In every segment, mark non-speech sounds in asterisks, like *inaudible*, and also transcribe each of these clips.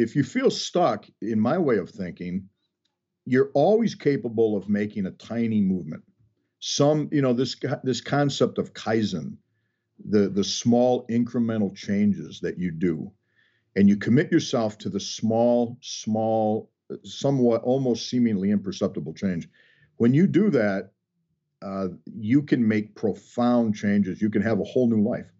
if you feel stuck, in my way of thinking, you're always capable of making a tiny movement. Some, you know, this this concept of kaizen, the the small incremental changes that you do, and you commit yourself to the small, small, somewhat almost seemingly imperceptible change. When you do that, uh, you can make profound changes. You can have a whole new life.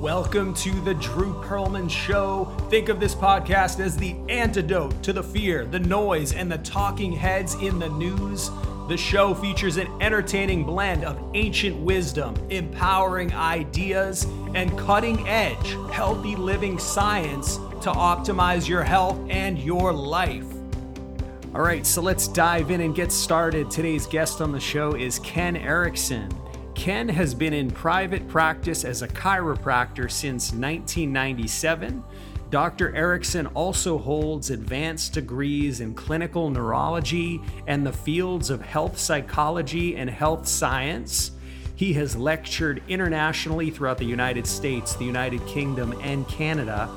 Welcome to the Drew Perlman Show. Think of this podcast as the antidote to the fear, the noise, and the talking heads in the news. The show features an entertaining blend of ancient wisdom, empowering ideas, and cutting edge, healthy living science to optimize your health and your life. All right, so let's dive in and get started. Today's guest on the show is Ken Erickson. Ken has been in private practice as a chiropractor since 1997. Dr. Erickson also holds advanced degrees in clinical neurology and the fields of health psychology and health science. He has lectured internationally throughout the United States, the United Kingdom, and Canada.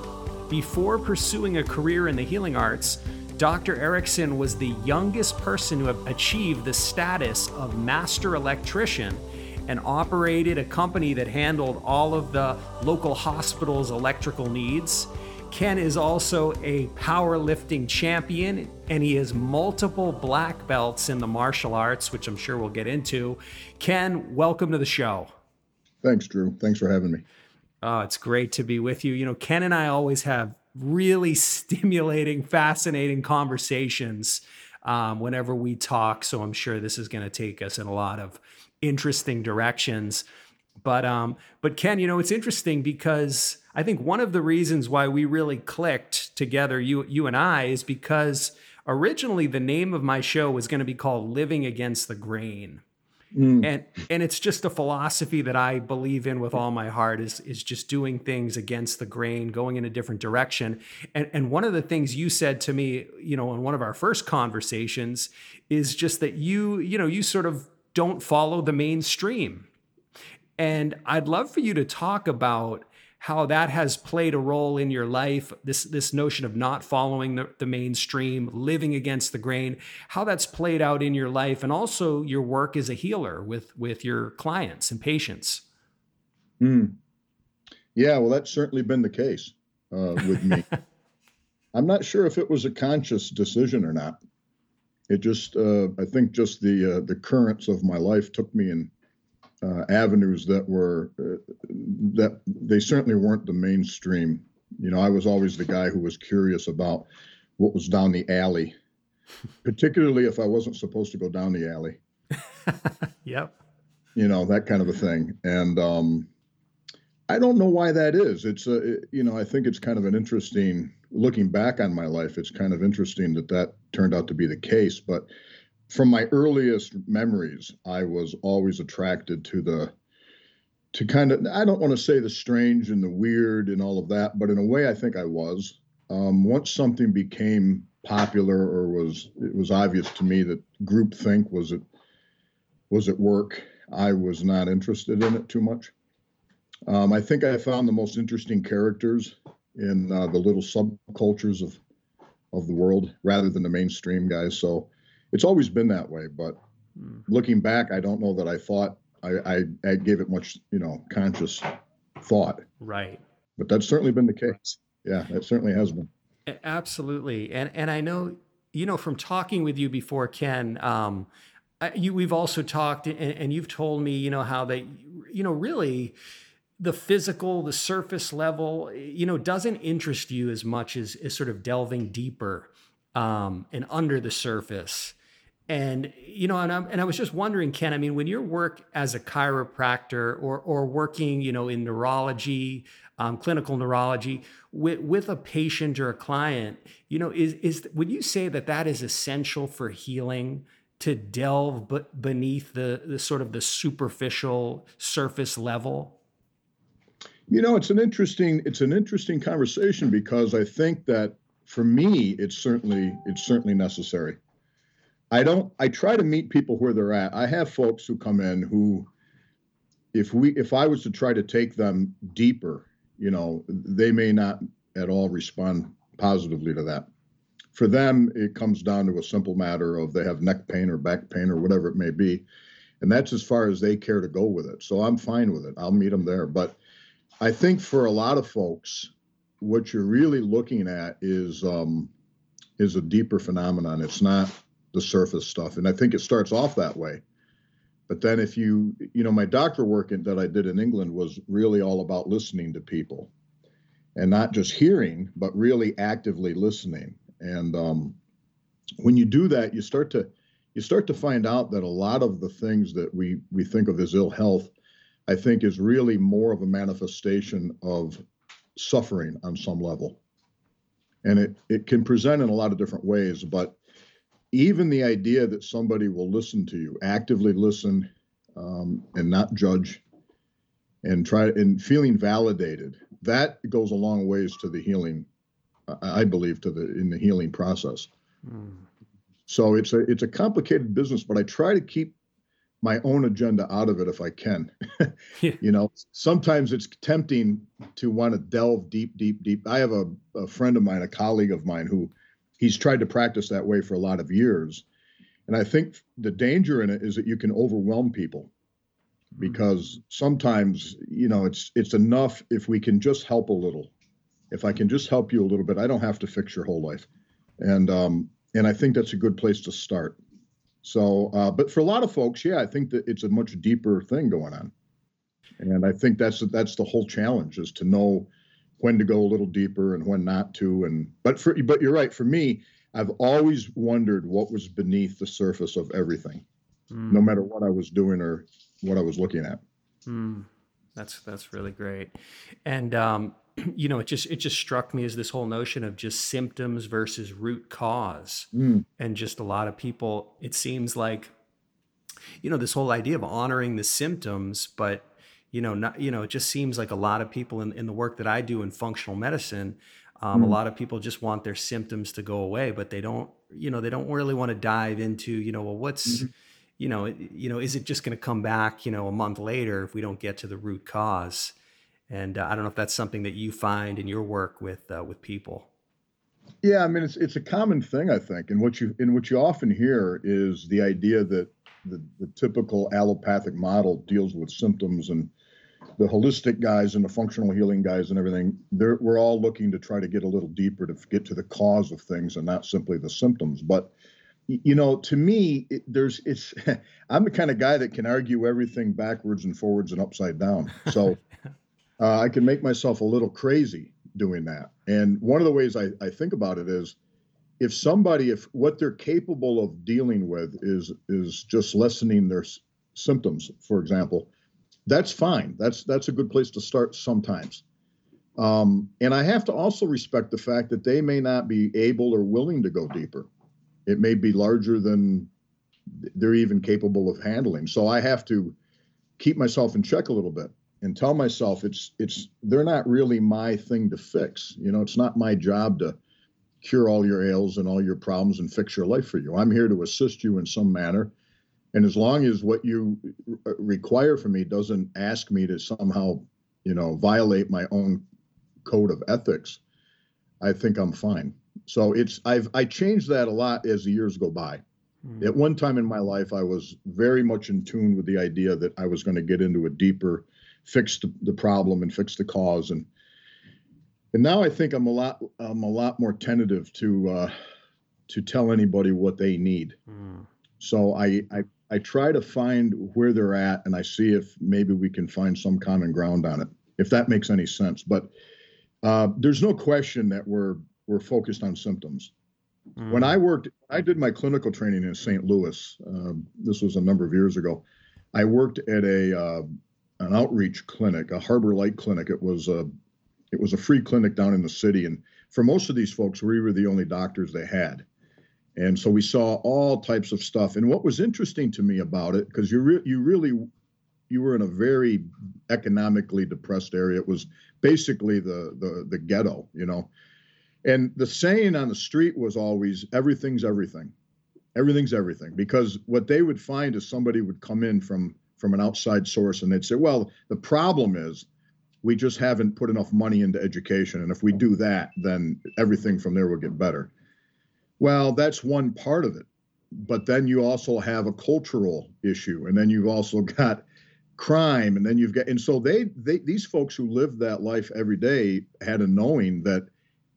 Before pursuing a career in the healing arts, Dr. Erickson was the youngest person to have achieved the status of master electrician and operated a company that handled all of the local hospital's electrical needs. Ken is also a powerlifting champion and he has multiple black belts in the martial arts, which I'm sure we'll get into. Ken, welcome to the show. Thanks, Drew. Thanks for having me. Oh, it's great to be with you. You know, Ken and I always have really *laughs* stimulating, fascinating conversations um, whenever we talk. So I'm sure this is going to take us in a lot of interesting directions. But um, but Ken, you know, it's interesting because I think one of the reasons why we really clicked together, you you and I, is because originally the name of my show was going to be called Living Against the Grain. Mm. And and it's just a philosophy that I believe in with all my heart is is just doing things against the grain, going in a different direction. And and one of the things you said to me, you know, in one of our first conversations is just that you, you know, you sort of don't follow the mainstream. And I'd love for you to talk about how that has played a role in your life this this notion of not following the, the, mainstream living against the grain how that's played out in your life and also your work as a healer with with your clients and patients mm. yeah well that's certainly been the case uh, with me *laughs* i'm not sure if it was a conscious decision or not it just uh, I think just the uh, the currents of my life took me in uh, avenues that were uh, that they certainly weren't the mainstream. You know, I was always the guy who was curious about what was down the alley, *laughs* particularly if I wasn't supposed to go down the alley. *laughs* yep. You know that kind of a thing, and um, I don't know why that is. It's a, you know, I think it's kind of an interesting looking back on my life. It's kind of interesting that that turned out to be the case. But from my earliest memories, I was always attracted to the to kind of I don't want to say the strange and the weird and all of that, but in a way, I think I was. Um, once something became popular or was it was obvious to me that groupthink was it was at work, I was not interested in it too much. Um, I think I found the most interesting characters in uh, the little subcultures of of the world rather than the mainstream guys. So it's always been that way. But mm. looking back, I don't know that I thought I, I, I gave it much you know conscious thought. Right. But that's certainly been the case. Yeah, it certainly has been. Absolutely, and and I know you know from talking with you before, Ken. Um, you we've also talked, and, and you've told me, you know, how that you know really the physical, the surface level, you know, doesn't interest you as much as, as sort of delving deeper um, and under the surface. And you know, and, and I was just wondering, Ken. I mean, when you work as a chiropractor or or working, you know, in neurology, um, clinical neurology, with with a patient or a client, you know, is is would you say that that is essential for healing? To delve but beneath the, the sort of the superficial surface level. You know, it's an interesting it's an interesting conversation because I think that for me it's certainly it's certainly necessary. I don't I try to meet people where they're at. I have folks who come in who if we if I was to try to take them deeper, you know, they may not at all respond positively to that. For them, it comes down to a simple matter of they have neck pain or back pain or whatever it may be. And that's as far as they care to go with it. So I'm fine with it. I'll meet them there. But I think for a lot of folks, what you're really looking at is um, is a deeper phenomenon. It's not the surface stuff. And I think it starts off that way. But then if you, you know, my doctor work that I did in England was really all about listening to people and not just hearing, but really actively listening. And um, when you do that, you start to you start to find out that a lot of the things that we we think of as ill health, I think, is really more of a manifestation of suffering on some level. And it it can present in a lot of different ways, but even the idea that somebody will listen to you, actively listen, um, and not judge, and try and feeling validated, that goes a long ways to the healing. I believe to the in the healing process. Mm. So it's a it's a complicated business, but I try to keep my own agenda out of it if I can. *laughs* yeah. You know, sometimes it's tempting to want to delve deep, deep, deep. I have a, a friend of mine, a colleague of mine, who he's tried to practice that way for a lot of years. And I think the danger in it is that you can overwhelm people because sometimes, you know, it's it's enough if we can just help a little. If I can just help you a little bit, I don't have to fix your whole life. And um, and I think that's a good place to start. So, uh, but for a lot of folks, yeah, I think that it's a much deeper thing going on, and I think that's that's the whole challenge is to know when to go a little deeper and when not to. And but for but you're right. For me, I've always wondered what was beneath the surface of everything, mm. no matter what I was doing or what I was looking at. Mm. That's that's really great, and um, *clears throat* you know, it just it just struck me as this whole notion of just symptoms versus root cause, mm. and just a lot of people. It seems like, you know, this whole idea of honoring the symptoms, but you know, not, you know, it just seems like a lot of people in, in the work that I do in functional medicine, um, mm. a lot of people just want their symptoms to go away, but they don't, you know, they don't really want to dive into, you know, well, what's, mm-hmm. you know, you know, is it just going to come back, you know, a month later if we don't get to the root cause? And uh, I don't know if that's something that you find in your work with uh, with people. Yeah, I mean, it's it's a common thing, I think, and what you and what you often hear is the idea that the, the typical allopathic model deals with symptoms and the holistic guys and the functional healing guys and everything, we're all looking to try to get a little deeper to get to the cause of things and not simply the symptoms. But you know, to me, it, there's it's. *laughs* I'm the kind of guy that can argue everything backwards and forwards and upside down. So *laughs* uh, I can make myself a little crazy doing that. And one of the ways I, I think about it is, if somebody, if what they're capable of dealing with is is just lessening their s- symptoms, for example, that's fine. That's that's a good place to start sometimes. Um, and I have to also respect the fact that they may not be able or willing to go deeper. It may be larger than they're even capable of handling. So I have to keep myself in check a little bit and tell myself it's it's they're not really my thing to fix. You know, it's not my job to cure all your ails and all your problems and fix your life for you. I'm here to assist you in some manner and as long as what you require from me doesn't ask me to somehow you know violate my own code of ethics i think i'm fine so it's i've i changed that a lot as the years go by mm. at one time in my life i was very much in tune with the idea that i was going to get into a deeper fix the, the problem and fix the cause and and now i think i'm a lot i'm a lot more tentative to uh to tell anybody what they need mm. so I, I I try to find where they're at and I see if maybe we can find some common ground on it, if that makes any sense. But uh, there's no question that we're we're focused on symptoms. Mm. When I worked, I did my clinical training in St. Louis. Uh, this was a number of years ago. I worked at a uh, an outreach clinic, a Harbor Light clinic. It was a it was a free clinic down in the city, and for most of these folks, we were the only doctors they had. And so we saw all types of stuff. And what was interesting to me about it, because you re- you really you were in a very economically depressed area. It was basically the the the ghetto, you know. And the saying on the street was always everything's everything. Everything's everything. Because what they would find is somebody would come in from from an outside source and they'd say, well, the problem is We just haven't put enough money into education. And if we do that, then everything from there will get better. Well, that's one part of it. But then you also have a cultural issue. And then you've also *laughs* got crime. And then you've got, and so they, they these folks who lived that life every day had a knowing that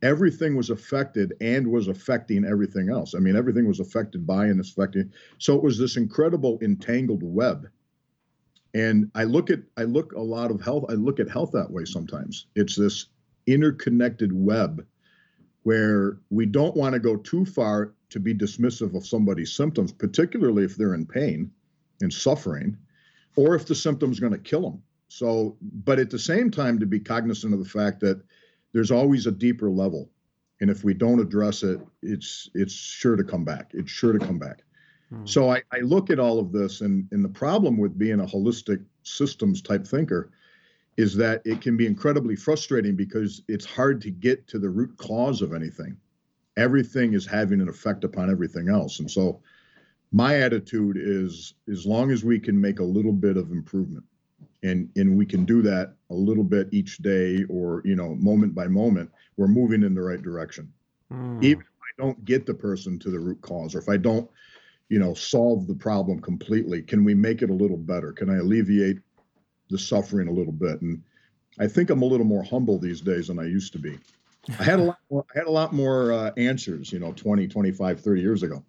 everything was affected and was affecting everything else. I mean, everything was affected by and affecting. So it was this incredible entangled web and i look at i look a lot of health i look at health that way sometimes. It's this interconnected web where we don't want to go too far to be dismissive of somebody's symptoms particularly if they're in pain and suffering or if the symptom's going to kill them so but at the same time to be cognizant of the fact that there's always a deeper level. And if we don't address it it's it's sure to come back. It's sure to come back Hmm. So I, I, look at all of this, and, and the problem with being a holistic systems type thinker is that it can be incredibly frustrating because it's hard to get to the root cause of anything. Everything is having an effect upon everything else. And so my attitude is as long as we can make a little bit of improvement and and we can do that a little bit each day or you know moment by moment we're moving in the right direction mm. even if i don't get the person to the root cause or if i don't you know solve the problem completely? Can we make it a little better? Can i alleviate the suffering a little bit? And i think i'm a little more humble these days than i used to be. I had a lot more i had a lot more uh, answers you know 20 25 30 years ago.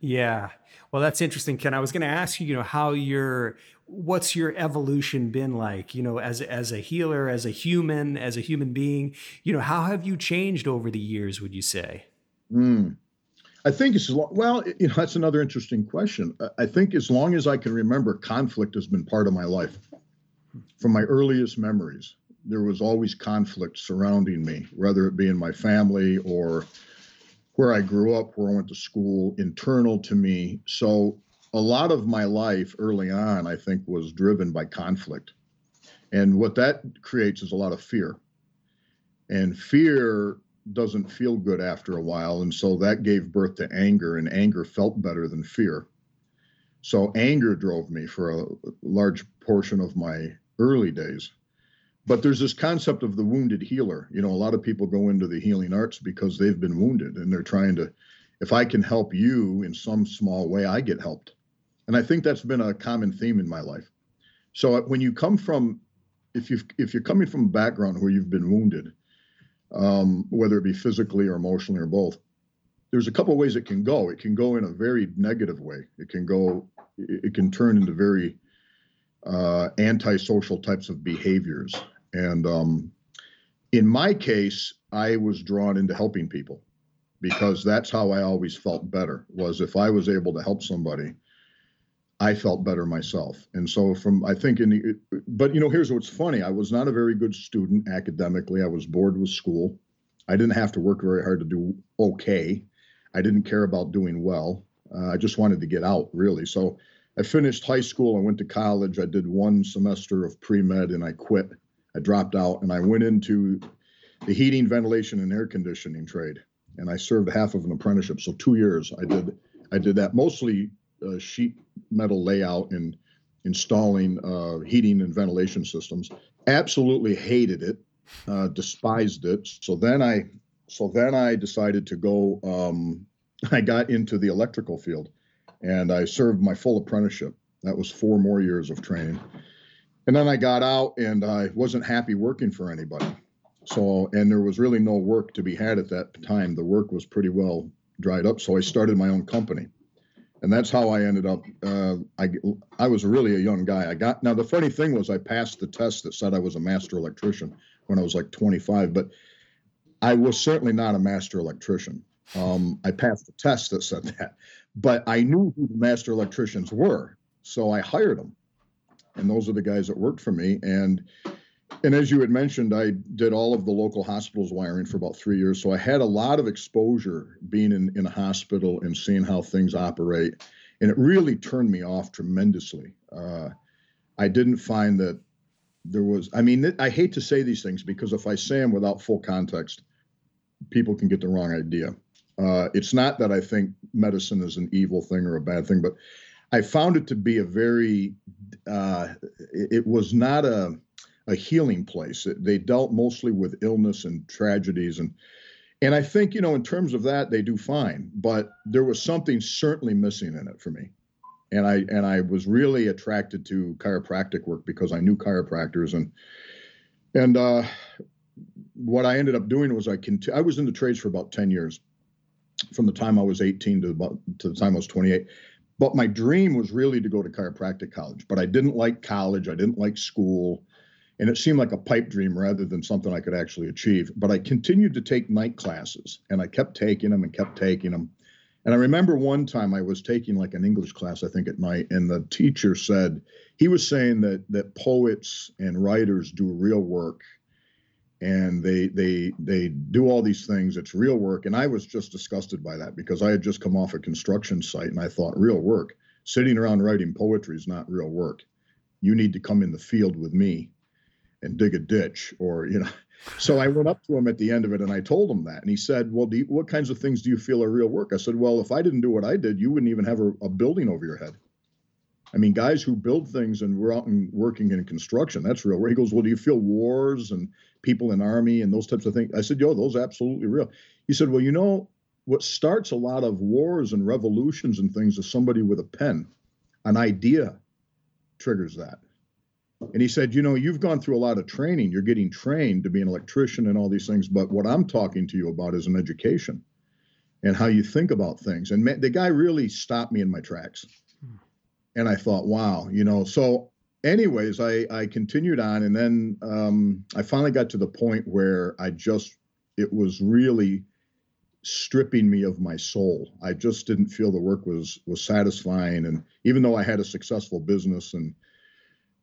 Yeah. Well that's interesting ken. I was going to ask you you know how your what's your evolution been like you know as as a healer as a human as a human being? You know how have you changed over the years would you say? Mm. I think it's well, you know, that's another interesting question. I think as long as I can remember, conflict has been part of my life. From my earliest memories, there was always conflict surrounding me, whether it be in my family or where I grew up, where I went to school, internal to me. So a lot of my life early on, I think, was driven by conflict. And what that creates is a lot of fear. And fear doesn't feel good after a while. And so that gave birth to anger, and anger felt better than fear. So anger drove me for a large portion of my early days. But there's this concept of the wounded healer. You know, a lot of people go into the healing arts because they've been wounded and they're trying to, if I can help you in some small way, I get helped. And I think that's been a common theme in my life. So when you come from, if you if you're coming from a background where you've been wounded, um, whether it be physically or emotionally or both. There's a couple ways it can go. It can go in a very negative way. It can go. It can turn into very uh, antisocial types of behaviors. And um, in my case, I was drawn into helping people because that's how I always felt better. Was if I was able to help somebody, I felt better myself. And so from I think in the but you know here's what's funny. I was not a very good student academically. I was bored with school. I didn't have to work very hard to do okay. I didn't care about doing well. Uh, I just wanted to get out really. So I finished high school. I went to college. I did one semester of pre med and I quit. I dropped out and I went into the heating, ventilation, and air conditioning trade. And I served half of an apprenticeship. So two years I did I did that mostly uh, sheet metal layout and installing uh, heating and ventilation systems. Absolutely hated it, uh, despised it. So then I, so then I decided to go. Um, *laughs* I got into the electrical field, and I served my full apprenticeship. That was four more years of training, and then I got out, and I wasn't happy working for anybody. So, and there was really no work to be had at that time. The work was pretty well dried up. So I started my own company and that's how I ended up. Uh, I I was really a young guy. I got now the funny thing was I passed the test that said I was a master electrician when I was like 25, but I was certainly not a master electrician. Um, I passed the test that said that, but I knew who the master electricians were, so I hired them, and those are the guys that worked for me. And and as you had mentioned, I did all of the local hospitals wiring for about three years. So I had a lot of exposure being in, in a hospital and seeing how things operate. And it really turned me off tremendously. Uh, I didn't find that there was, I mean, I hate to say these things because if I say them without full context, people can get the wrong idea. Uh, it's not that I think medicine is an evil thing or a bad thing, but I found it to be a very, uh, it, it was not a, a healing place. They dealt mostly with illness and tragedies and and I think, you know, in terms of that, they do fine. But there was something certainly missing in it for me. And I and I was really attracted to chiropractic work because I knew chiropractors and and uh, what I ended up doing was I cont- I was in the trades for about 10 years from the time I was 18 to about to the time I was 28. But my dream was really to go to chiropractic college. But I didn't like college. I didn't like school and it seemed like a pipe dream rather than something I could actually achieve. But I continued to take night classes, and I kept taking them and kept taking them. And I remember one time I was taking like an English class, I think at night, and the teacher said he was saying that that poets and writers do real work, and they they they do all these things. It's real work, and I was just disgusted by that because I had just come off a construction site, and I thought real work, sitting around writing poetry is not real work. You need to come in the field with me and dig a ditch or you know. *laughs* So i went up to him at the end of it and i told him that and he said well you, what kinds of things do you feel are real work? I said well if i didn't do what i did you wouldn't even have a, a building over your head. I mean guys who build things and we're out and working in construction that's real. He goes well do you feel wars and people in army and those types of things? I said yo those absolutely real. He said well you know what starts a lot of wars and revolutions and things is somebody with a pen. An idea triggers that and he said, You know, you've gone through a lot of training. You're getting trained to be an electrician and all these things. But what I'm talking to you about is an education and how you think about things. And the guy really stopped me in my tracks. Hmm. And I thought, wow, you know, so anyways, I, I continued on. And then um, I finally got to the point where I just, it was really stripping me of my soul. I just didn't feel the work was was satisfying. And even though I had a successful business and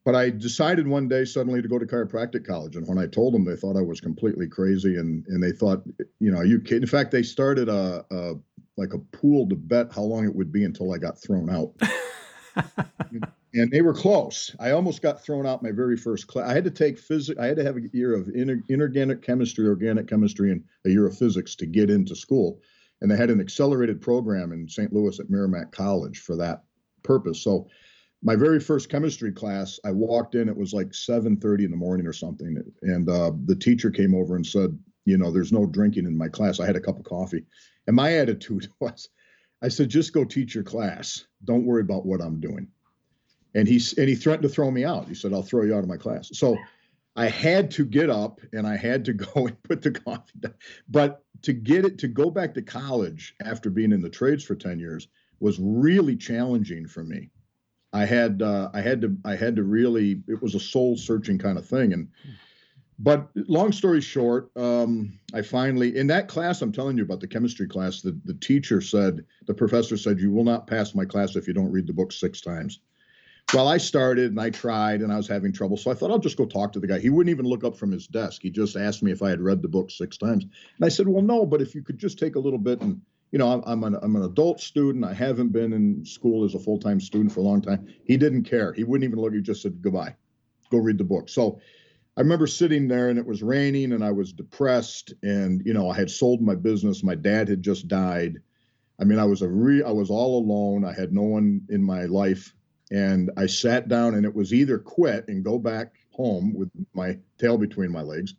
but I decided one day suddenly to go to chiropractic college. And when I told them, they thought I was completely crazy, and and they thought, you know, you kid. In fact, they started a, a like a pool to bet how long it would be until I got thrown out. *laughs* and they were close. I almost got thrown out my very first class. I had to take physics. I had to have a year of inorganic chemistry, organic chemistry, and a year of physics to get into school. And they had an accelerated program in St. Louis at Meramec College for that purpose. So my very first chemistry class, I walked in. It was like 7:30 in the morning or something, and uh, the teacher came over and said, "You know, there's no drinking in my class." I had a cup of coffee, and my *laughs* attitude was, I said, "Just go teach your class. Don't worry about what I'm doing." And he and he threatened to throw me out. He said, "I'll throw you out of my class." So I had to get up and I had to *laughs* go and put the coffee down. But to get it to go back to college after being in the trades for 10 years was really challenging for me I had uh, I had to I had to really it was a soul searching kind of thing. And but long story short um, I finally in that class I'm telling you about the chemistry class the the teacher said the professor said you will not pass my class if you don't read the book six times. Well I started and I tried and I was having trouble. So I thought I'll just go talk to the guy. He wouldn't even look up from his desk. He just asked me if I had read the book six times. And I said well no but if you could just take a little bit and you know, I'm, an, I'm an adult student. I haven't been in school as a full time student for a long time. He didn't care. He wouldn't even look. He just said, goodbye, go read the book. So I remember sitting there and it was raining and I was depressed. And, you know, I had sold my business. My dad had just died. I mean, I was a re, I was all alone. I had no one in my life. And I sat down and it was either quit and go back home with my tail between my legs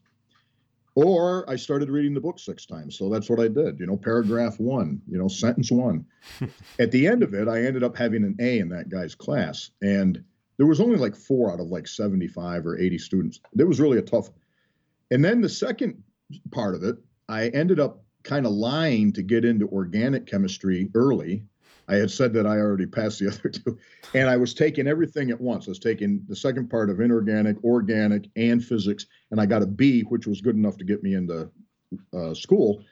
or I started reading the book six times. So that's what I did. You know, paragraph one, you know, sentence one. *laughs* At the end of it, I ended up having an A in that guy's class. And there was only like four out of like 75 or 80 students. It was really a tough. And then the second part of it, I ended up kind of lying to get into organic chemistry early I had said that I already passed the *laughs* other two, and I was taking everything at once. I was taking the second part of inorganic, organic, and physics, and I got a B, which was good enough to get me into uh, school.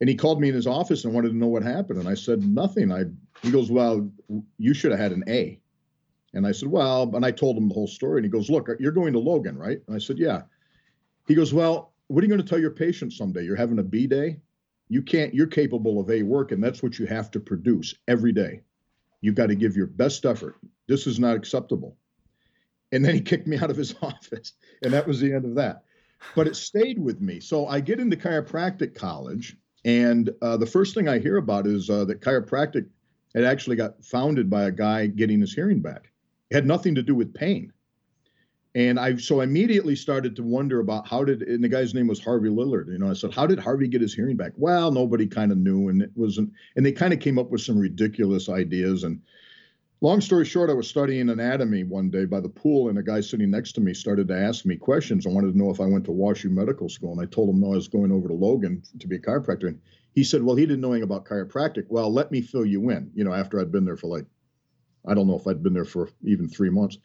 And he called me in his office and wanted to know what happened, and I said nothing. I he goes, well, you should have had an A, and I said, well, and I told him the whole story, and he goes, look, you're going to Logan, right? And I said, yeah. He goes, well, what are you going to tell your patients someday? You're having a B day? You can't you're capable of a work and that's what you have to produce every day. You've got to give your best effort. This is not acceptable. And then he kicked me out of his *laughs* office and that was the end of that. But it stayed with me. So i get into chiropractic college and uh, the first thing i hear about is uh, that chiropractic had actually got founded by a guy getting his hearing back. It had nothing to do with pain And I so I immediately started to wonder about how did and the guy's name was Harvey Lillard. You know, I said, how did Harvey get his hearing back? Well, nobody kind of knew, and it wasn't. And they kind of came up with some ridiculous ideas. And long story short, I was studying anatomy one day by the pool, and a guy sitting next to me started to ask me questions. I wanted to know if I went to WashU Medical School, and I told him no, I was going over to Logan to be a chiropractor. And he said, well, he didn't know anything about chiropractic. Well, let me fill you in. You know, after I'd been there for like, I don't know if I'd been there for even three months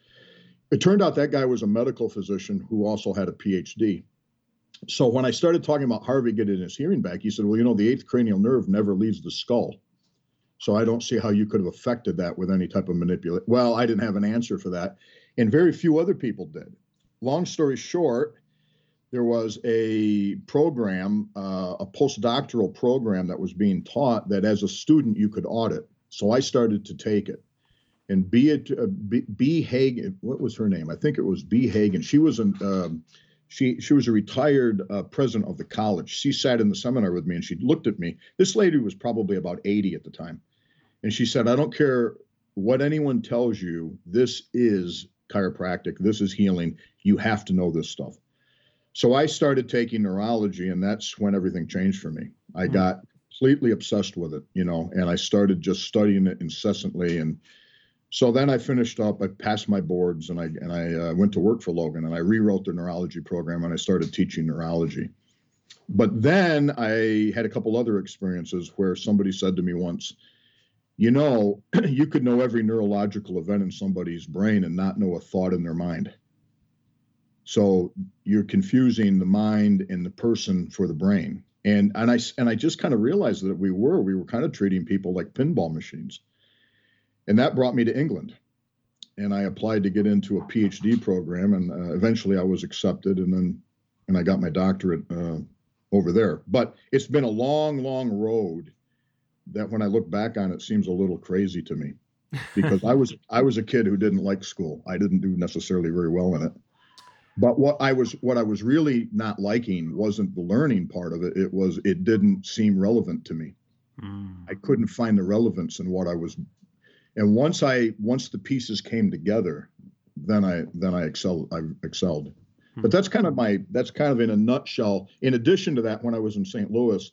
it turned out that guy was a medical physician who also had a PhD. So when I started talking about Harvey getting his hearing back, he said, Well, you know, the eighth cranial nerve never leaves the skull. So I don't see how you could have affected that with any type of manipulation. Well, I didn't have an answer for that. And very few other people did. Long story short, there was a program, uh, a postdoctoral program that was being taught that as a student you could audit. So I started to take it and B, uh, B, B Hagen, what was her name? I think it was B Hagen. She was an um, she she was a retired uh, president of the college. She sat in the seminar with me and she looked at me. This lady was probably about 80 at the time, and she said, "I don't care what anyone tells you. This is chiropractic. This is healing. You have to know this stuff." So I started taking neurology, and that's when everything changed for me. I mm-hmm. got completely obsessed with it, you know, and I started just studying it incessantly and so then I finished up. I passed my boards, and I and I uh, went to work for Logan, and I rewrote the neurology program, and I started teaching neurology. But then I had a couple other experiences where somebody said to me once, "You know, *clears throat* you could know every neurological event in somebody's brain and not know a thought in their mind. So you're confusing the mind and the person for the brain." And and I and I just kind of realized that we were we were kind of treating people like pinball machines and that brought me to England. And I applied to get into a PhD program, and uh, eventually I was accepted, and then and I got my doctorate uh, over there. But it's been a long, long road. That when I look back on it, seems a little crazy to me, *laughs* because I was I was a kid who didn't like school. I didn't do necessarily very well in it. But what I was what I was really not liking wasn't the learning part of it. It was it didn't seem relevant to me. Mm. I couldn't find the relevance in what I was and once I once the pieces came together, then I then I excelled I excelled. But that's kind of my that's kind of in a nutshell. In addition to that, when I was in St. Louis,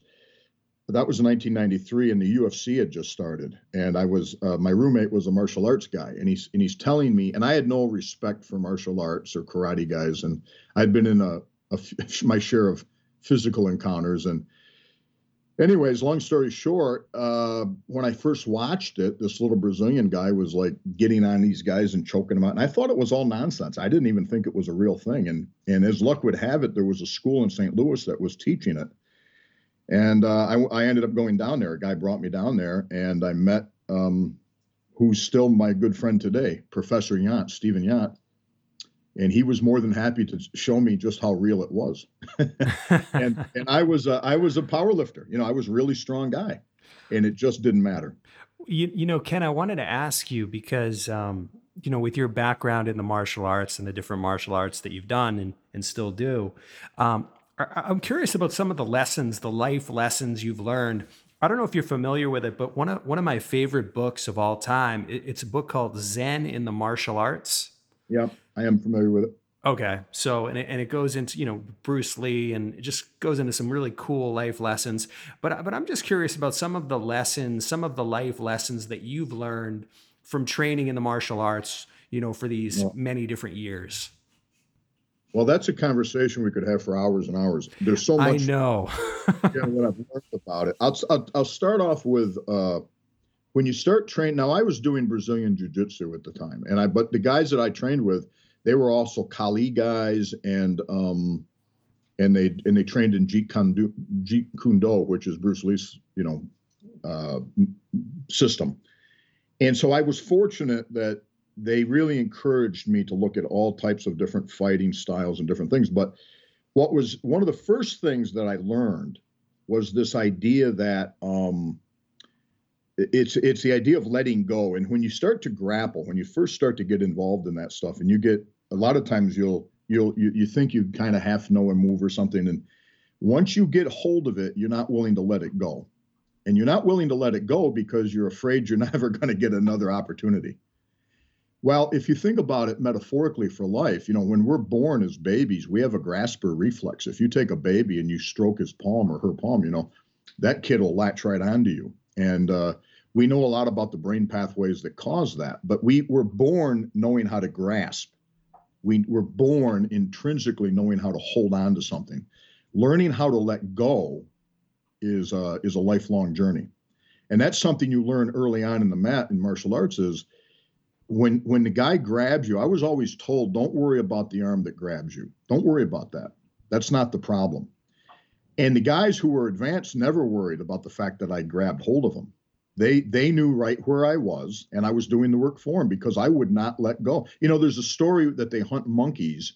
that was in 1993, and the UFC had just started, and I was uh, my roommate was a martial arts guy, and he's and he's telling me, and I had no respect for martial arts or karate guys, and I'd been in a, a *laughs* my share of physical encounters, and anyways, long story short, uh, when I first watched it, this little Brazilian guy was like getting on these guys and choking them out, and I thought it was all nonsense. I didn't even think it was a real thing. And and as luck would have it, there was a school in St. Louis that was teaching it, and uh, I, I ended up going down there. A guy brought me down there, and I met um, who's still my good friend today, Professor Yant, Stephen Yant and he was more than happy to show me just how real it was. *laughs* and and I was a, I was a power lifter. You know, I was a really strong guy, and it just didn't matter. You you know, Ken, I wanted to ask you because um, you know, with your background in the martial arts and the different martial arts that you've done and and still do, um, I'm curious about some of the lessons, the life lessons you've learned. I don't know if you're familiar with it, but one of one of my favorite books of all time. It's a book called Zen in the Martial Arts. Yep. I am familiar with it. Okay, so and it, and it goes into you know Bruce Lee and it just goes into some really cool life lessons. But but I'm just curious about some of the lessons, some of the life lessons that you've learned from training in the martial arts. You know, for these many different years. Well, that's a conversation we could have for hours and hours. There's so much. I know. *laughs* yeah, what I've learned about it. I'll I'll, I'll start off with. Uh, when you start training now i was doing brazilian jiu-jitsu at the time and i but the guys that i trained with they were also Kali guys, and um, and they and they trained in Jeet Kune Do, Jeet Kune Do, which is Bruce Lee's you know uh, system. And so I was fortunate that they really encouraged me to look at all types of different fighting styles and different things. But what was one of the first things that I learned was this idea that um, it's it's the idea of letting go and when you start to grapple when you first start to get involved in that stuff and you get a lot of times you'll you'll you, you think you kind of half know a move or something and once you get hold of it you're not willing to let it go and you're not willing to let it go because you're afraid you're *laughs* never going to get another opportunity Well, if you think about it metaphorically for life, you know, when we're born as babies, we have a grasper reflex. If you take a baby and you stroke his palm or her palm, you know, that kid will latch right onto you. And uh, we know a lot about the brain pathways that cause that, but we were born knowing how to grasp. We were born intrinsically knowing how to hold on to something. Learning how to let go is uh, is a lifelong journey, and that's something you learn early on in the mat in martial arts. Is when when the guy grabs you, I was always told, don't worry about the arm that grabs you. Don't worry about that. That's not the problem. And the guys who were advanced never worried about the fact that I grabbed hold of them. They they knew right where I was, and I was doing the work for them because I would not let go. You know, there's a story that they hunt monkeys.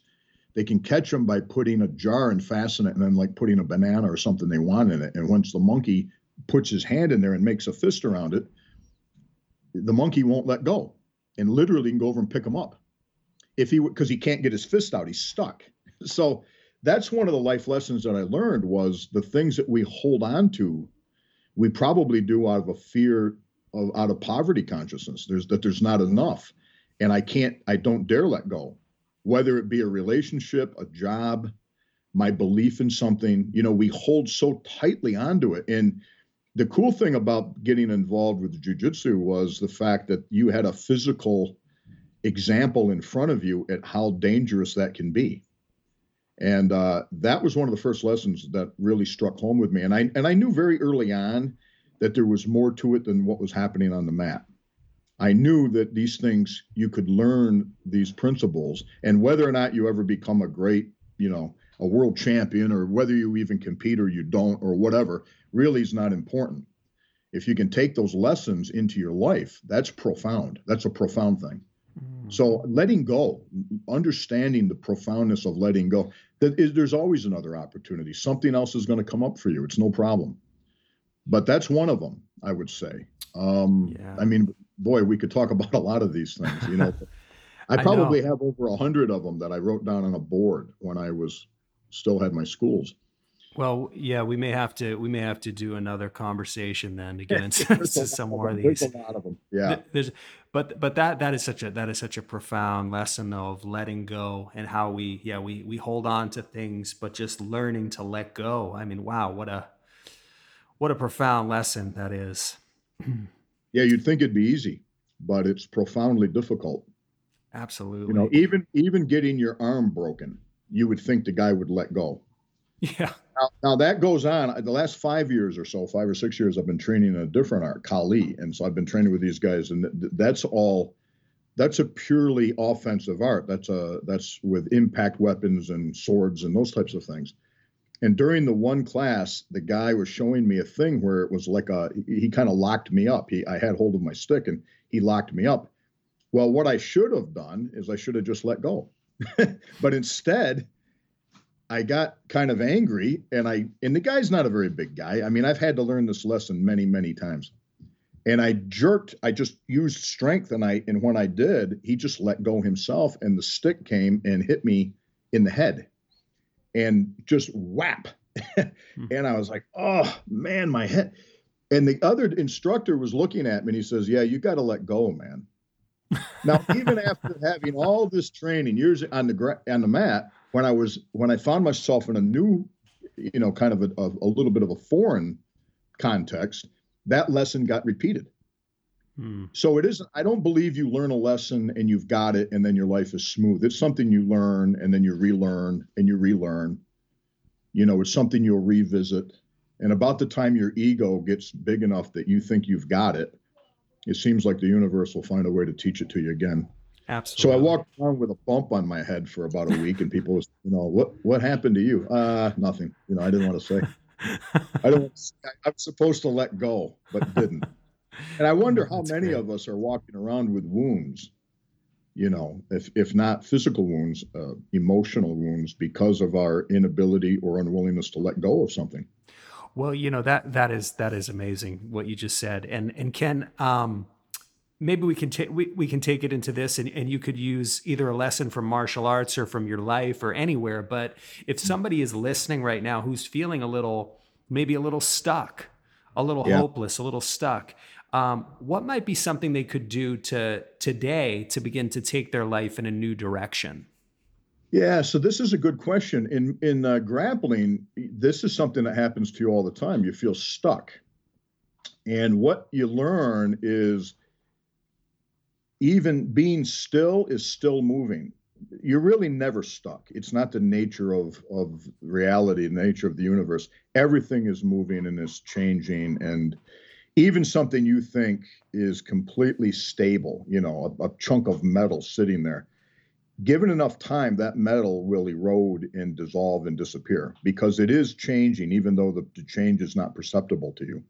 They can catch them by putting a jar and fasten it, and then like putting a banana or something they want in it. And once the monkey puts his hand in there and makes a fist around it, the monkey won't let go and literally can go over and pick him up if he because he can't get his fist out he's stuck *laughs* so that's one of the life lessons that i learned was the things that we hold on to we probably do out of a fear of out of poverty consciousness. There's that there's not enough. And i can't i don't dare let go. Whether it be a relationship a job my belief in something you know we hold so tightly onto it. And the cool thing about getting involved with jujitsu was the fact that you had a physical example in front of you at how dangerous that can be. And uh, that was one of the first lessons that really struck home with me. And I and I knew very early on that there was more to it than what was happening on the mat. I knew that these things you could learn these principles, and whether or not you ever become a great, you know, a world champion, or whether you even compete or you don't, or whatever, really is not important. If you can take those lessons into your life, that's profound. That's a profound thing. Mm. So letting go, understanding the profoundness of letting go, that is, there's always another opportunity. Something else is going to come up for you. It's no problem. But that's one of them, I would say. Um, yeah. I mean, boy, we could talk *laughs* about a lot of these things. You know, *laughs* I probably I have over a hundred of them that I wrote down on a board when I was still had my schools. Well, yeah, we may have to we may have to do another conversation then to get *laughs* into some more of these. There's a lot of them. Yeah. There's, but but that that is such a that is such a profound lesson though of letting go and how we yeah we we hold on to things but just learning to let go. I mean, wow, what a what a profound lesson that is. *clears throat* yeah, you'd think it'd be easy, but it's profoundly difficult. Absolutely. You know, even even getting your arm broken, you would think the guy would let go. *laughs* Yeah. Now, now, that goes on. The last five years or so, five or six years, I've been training in a different art, Kali, and so I've been training with these guys, and th- that's all. That's a purely offensive art. That's a that's with impact weapons and swords and those types of things. And during the one class, the guy was showing me a thing where it was like a he, he kind of locked me up. He I had hold of my stick and he locked me up. Well, what I should have done is I should have just let go. *laughs* but instead, I got kind of angry and I and the guy's not a very big guy. I mean, I've had to learn this lesson many, many times. And I jerked, I just used strength and I and when I did, he just let go himself and the stick came and hit me in the head. And just whap. Hmm. *laughs* and I was like, "Oh, man, my head." And the other instructor was looking at me and he says, "Yeah, you got to let go, man." *laughs* now, even after having all this training, years on the on the mat, when I was when I found myself in a new, you know, kind of a, a, a little bit of a foreign context, that lesson got repeated. Hmm. So it isn't. I don't believe you learn a lesson and you've got it, and then your life is smooth. It's something you learn and then you relearn and you relearn. You know, it's something you'll revisit. And about the time your ego gets big enough that you think you've got it, it seems like the universe will find a way to teach it to you again. Absolutely. So I walked around with a bump on my head for about a week, and people was, you know, what what happened to you? Uh, nothing. You know, I didn't want to say. I don't. I'm supposed to let go, but didn't. And I wonder *laughs* how many great. of us are walking around with wounds. You know, if if not physical wounds, uh, emotional wounds because of our inability or unwillingness to let go of something. Well, you know that that is that is amazing what you just said, and and Ken, um, maybe we can take we, we can take it into this and, and you could use either a lesson from martial arts or from your life or anywhere but if somebody is listening right now who's feeling a little maybe a little stuck a little yeah. hopeless, a little stuck. Um, what might be something they could do to today to begin to take their life in a new direction? Yeah, so this is a good question. In in uh, grappling, this is something that happens to you all the time. You feel stuck, and what you learn is even being still is still moving. You're really never stuck. It's not the nature of of reality, the nature of the universe. Everything is moving and is changing, and even something you think is completely stable, you know, a, a, chunk of metal sitting there, given enough time, that metal will erode and dissolve and disappear because it is changing, even though the, the change is not perceptible to you.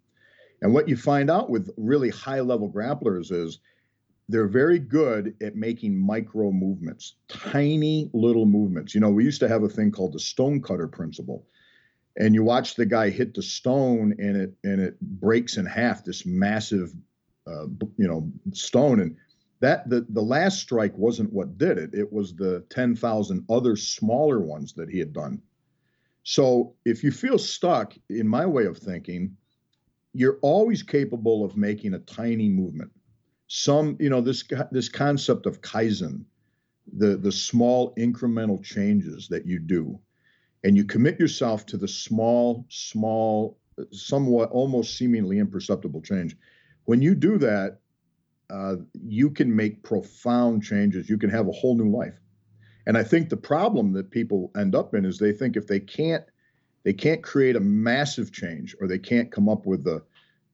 And what you find out with really high level grapplers is they're very good at making micro movements, tiny little movements. You know, we used to have a thing called the stone cutter principle. And you watch the guy hit the stone and it and it breaks in half this massive uh, you know stone. And that the the last strike wasn't what did it. It was the 10,000 other smaller ones that he had done. So if you feel stuck in my way of thinking you're always capable of making a tiny movement some you know this this concept of kaizen the the small incremental changes that you do and you commit yourself to the small, small, somewhat almost seemingly imperceptible change. When you do that, uh, you can make profound changes. You can have a whole new life. And I think the problem that people end up in is they think if they can't they can't create a massive change or they can't come up with the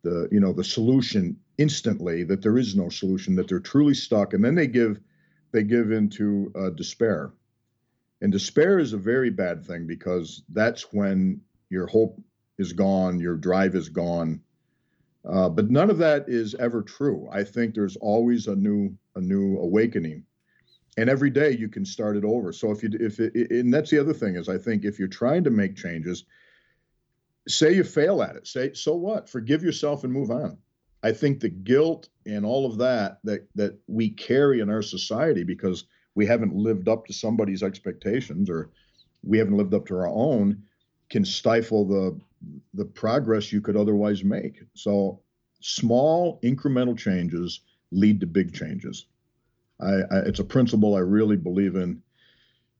the you know the solution instantly that there is no solution that they're truly stuck and then they give they give into uh, despair and despair is a very bad thing because that's when your hope is gone, your drive is gone. Uh, but none of that is ever true. I think there's always a new a new awakening, and every day you can start it over. So if you if it, and that's the other thing is I think if you're trying to make changes, say you fail at it, say so what? Forgive yourself and move on. I think the guilt and all of that that that we carry in our society because we haven't lived up to somebody's expectations or we haven't lived up to our own can stifle the the progress you could otherwise make. So small incremental changes lead to big changes. I, I, it's a principle I really believe in,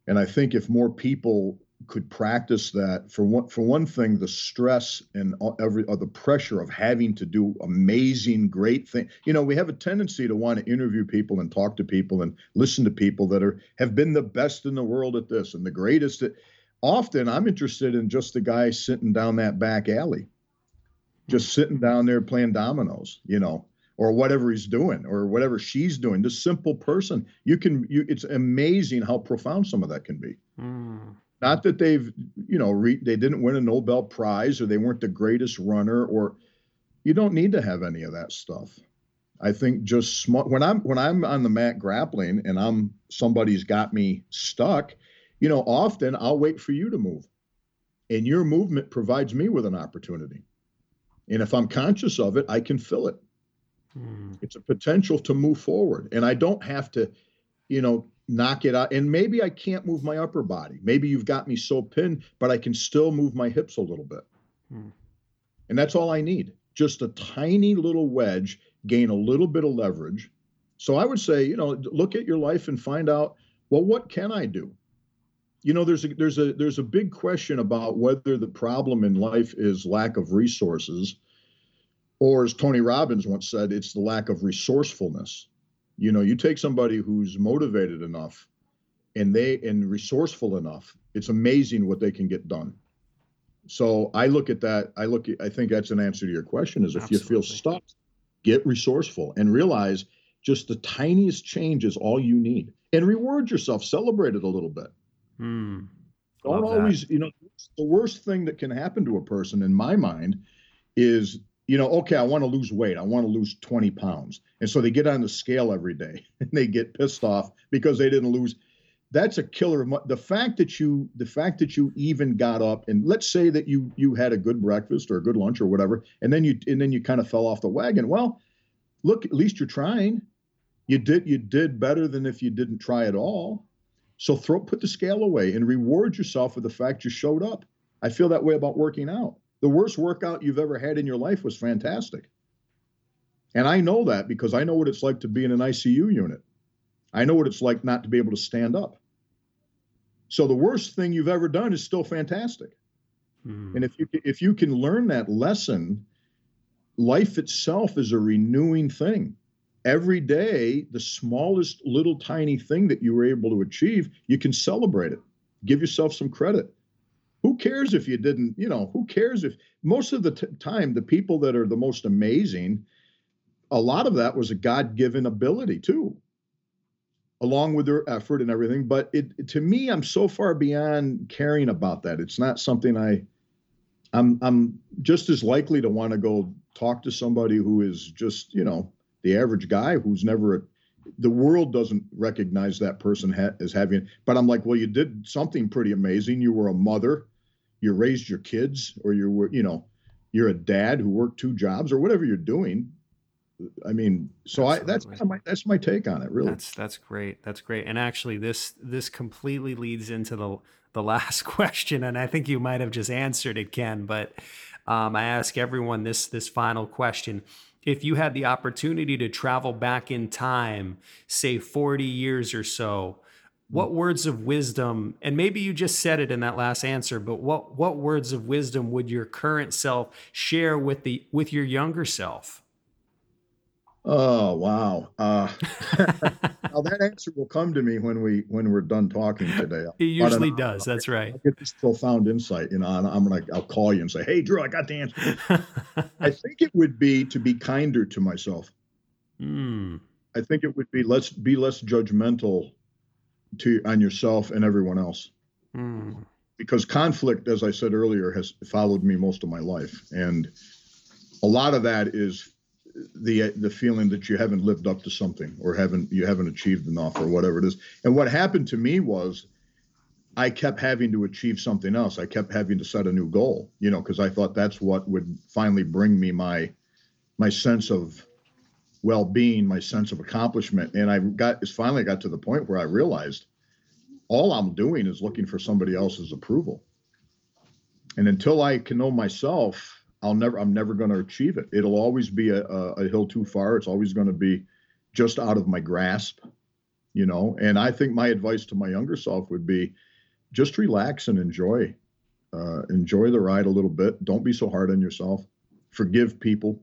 and I think if more people could practice that. For one for one thing the stress and every uh, the pressure of having to do amazing great thing you know we have a tendency to want to interview people and talk to people and listen to people that are have been the best in the world at this and the greatest at often i'm interested in just the guy sitting down that back alley just sitting down there playing dominoes you know or whatever he's doing or whatever she's doing. This simple person you can you it's amazing how profound some of that can be. Mm. Not that they've, you know, re- they didn't win a Nobel Prize or they weren't the greatest runner or you don't need to have any of that stuff. I think just smart when I'm when I'm on the mat grappling and I'm somebody's got me stuck, you know, often I'll wait for you to move. And your movement provides me with an opportunity. And if I'm conscious of it, I can fill it. Hmm. It's a potential to move forward. And I don't have to, you know, knock it out. And maybe I can't move my upper body. Maybe you've got me so pinned, but I can still move my hips a little bit. Hmm. And that's all I need. Just a tiny little wedge, gain a little bit of leverage. So I would say, you know, look at your life and find out, well, what can I do? You know, there's a there's a there's a big question about whether the problem in life is lack of resources, or as Tony Robbins once said, it's the lack of resourcefulness you know you take somebody who's motivated enough and they and resourceful enough it's amazing what they can get done so i look at that i look at, i think that's an answer to your question is if Absolutely. you feel stuck get resourceful and realize just the tiniest change is all you need and reward yourself celebrate it a little bit hmm. don't always you know the worst thing that can happen to a person in my mind is you know, okay, I want to lose weight. I want to lose 20 pounds. And so they get on the scale every day *laughs* and they get pissed off because they didn't lose. That's a killer. Of the fact that you, the fact that you even got up and let's say that you, you had a good breakfast or a good lunch or whatever, and then you, and then you kind of fell off the wagon. Well, look, at least you're trying. You did, you did better than if you didn't try at all. So throw, put the scale away and reward yourself for the fact you showed up. I feel that way about working out The worst workout you've ever had in your life was fantastic. And I know that because I know what it's like to be in an ICU unit. I know what it's like not to be able to stand up. So the worst thing you've ever done is still fantastic. Mm. And if you if you can learn that lesson, life itself is a renewing thing. Every day, the smallest little tiny thing that you were able to achieve, you can celebrate it. Give yourself some credit. Who cares if you didn't, you know, who cares if most of the t- time the people that are the most amazing, a lot of that was a God-given ability too along with their effort and everything. But it to me, I'm so far beyond caring about that. It's not something I I'm I'm just as likely to want to go talk to somebody who is just, you know, the average guy who's never the world doesn't recognize that person ha- as having but i'm like well you did something pretty amazing you were a mother you raised your kids or you were you know you're a dad who worked two jobs or whatever you're doing I mean, so Absolutely. I that's kind of my that's my take on it. Really, that's that's great. That's great. And actually, this this completely leads into the the *laughs* last question, and I think you might have just answered it, Ken. But um, I ask everyone this this final question: If you had the opportunity to travel back in time, say forty years or so, what words of wisdom and maybe you just said it in that last answer but what what words of wisdom would your current self share with the with your younger self Oh wow! Uh, *laughs* now that answer will come to me when we when we're done talking today. *laughs* It usually does. That's right. I'll get this profound insight, you know. And I'm gonna I'll call you and say, "Hey, Drew, I got the answer." *laughs* I think it would be to be kinder to myself. Mm. I think it would be let's be less judgmental to on yourself and everyone else. Mm. Because conflict, as I said earlier, has followed me most of my life, and a lot of that is the the feeling that you haven't lived up to something or haven't you haven't achieved enough or whatever it is. And what happened to me was I kept having to achieve something else. I kept having to set a new goal, you know, because I thought that's what would finally bring me my my sense of well-being, my sense of accomplishment. And I got finally got to the point where I realized all I'm doing is looking for somebody else's approval. And until I can know myself, I'll never, I'm never going to achieve it. It'll always be a, a, a hill too far. It's always going to be just out of my grasp, you know. And I think my advice to my younger self would be, just relax and enjoy, uh, enjoy the ride a little bit. Don't be so hard on yourself. Forgive people,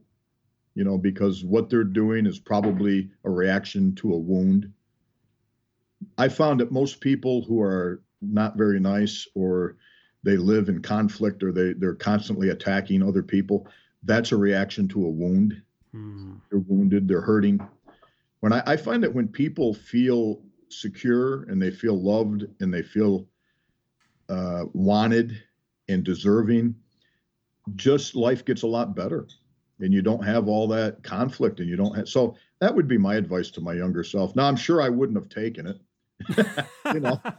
you know, because what they're doing is probably a reaction to a wound. I found that most people who are not very nice or they live in conflict or they they're constantly attacking other people that's a reaction to a wound mm. they're wounded they're hurting when I, I find that when people feel secure and they feel loved and they feel uh, wanted and deserving just life gets a lot better and you don't have all that conflict and you don't have so that would be my advice to my younger self now i'm sure i wouldn't have taken it *laughs* you know *laughs*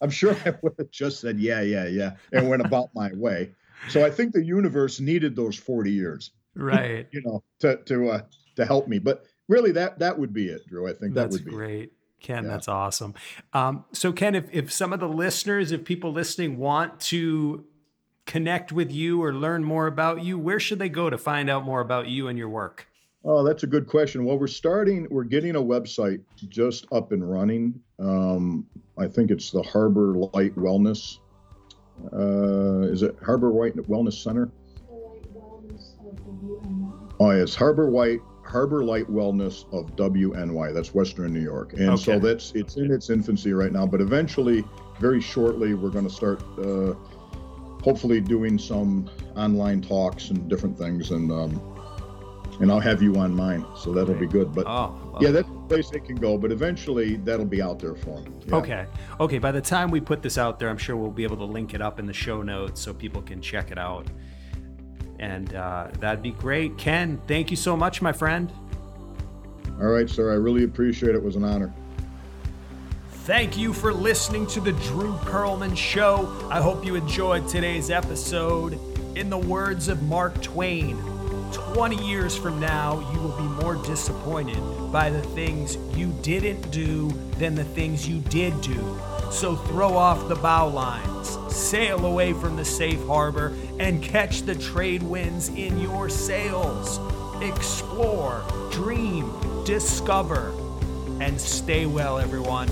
I'm sure I would have just said, yeah, yeah, yeah, and went about my way. So I think the universe needed those 40 years. Right. *laughs* you know, to to uh to help me. But really that that would be it, Drew. I think that that's would be great. Ken, yeah. that's awesome. Um, so Ken, if, if some of the listeners, if people listening want to connect with you or learn more about you, where should they go to find out more about you and your work? Oh, that's a good question. Well, we're starting, we're getting a website just up and running. Um, I think it's the Harbor Light Wellness. Uh, is it Harbor White Wellness Center? Oh, yes, Harbor White Harbor Light Wellness of WNY. That's Western New York, and okay. so that's it's in its infancy right now. But eventually, very shortly, we're going to start, uh, hopefully, doing some online talks and different things, and um, and I'll have you on mine, so that'll be good. But oh, yeah, that's the place they can go. But eventually, that'll be out there for them. Yeah. Okay, okay. By the time we put this out there, I'm sure we'll be able to link it up in the show notes so people can check it out. And uh, that'd be great. Ken, thank you so much, my friend. All right, sir. I really appreciate it. It was an honor. Thank you for listening to the Drew Perlman Show. I hope you enjoyed today's episode. In the words of Mark Twain, 20 years from now, you will be more disappointed by the things you didn't do than the things you did do. So throw off the bow lines, sail away from the safe harbor, and catch the trade winds in your sails. Explore, dream, discover, and stay well, everyone.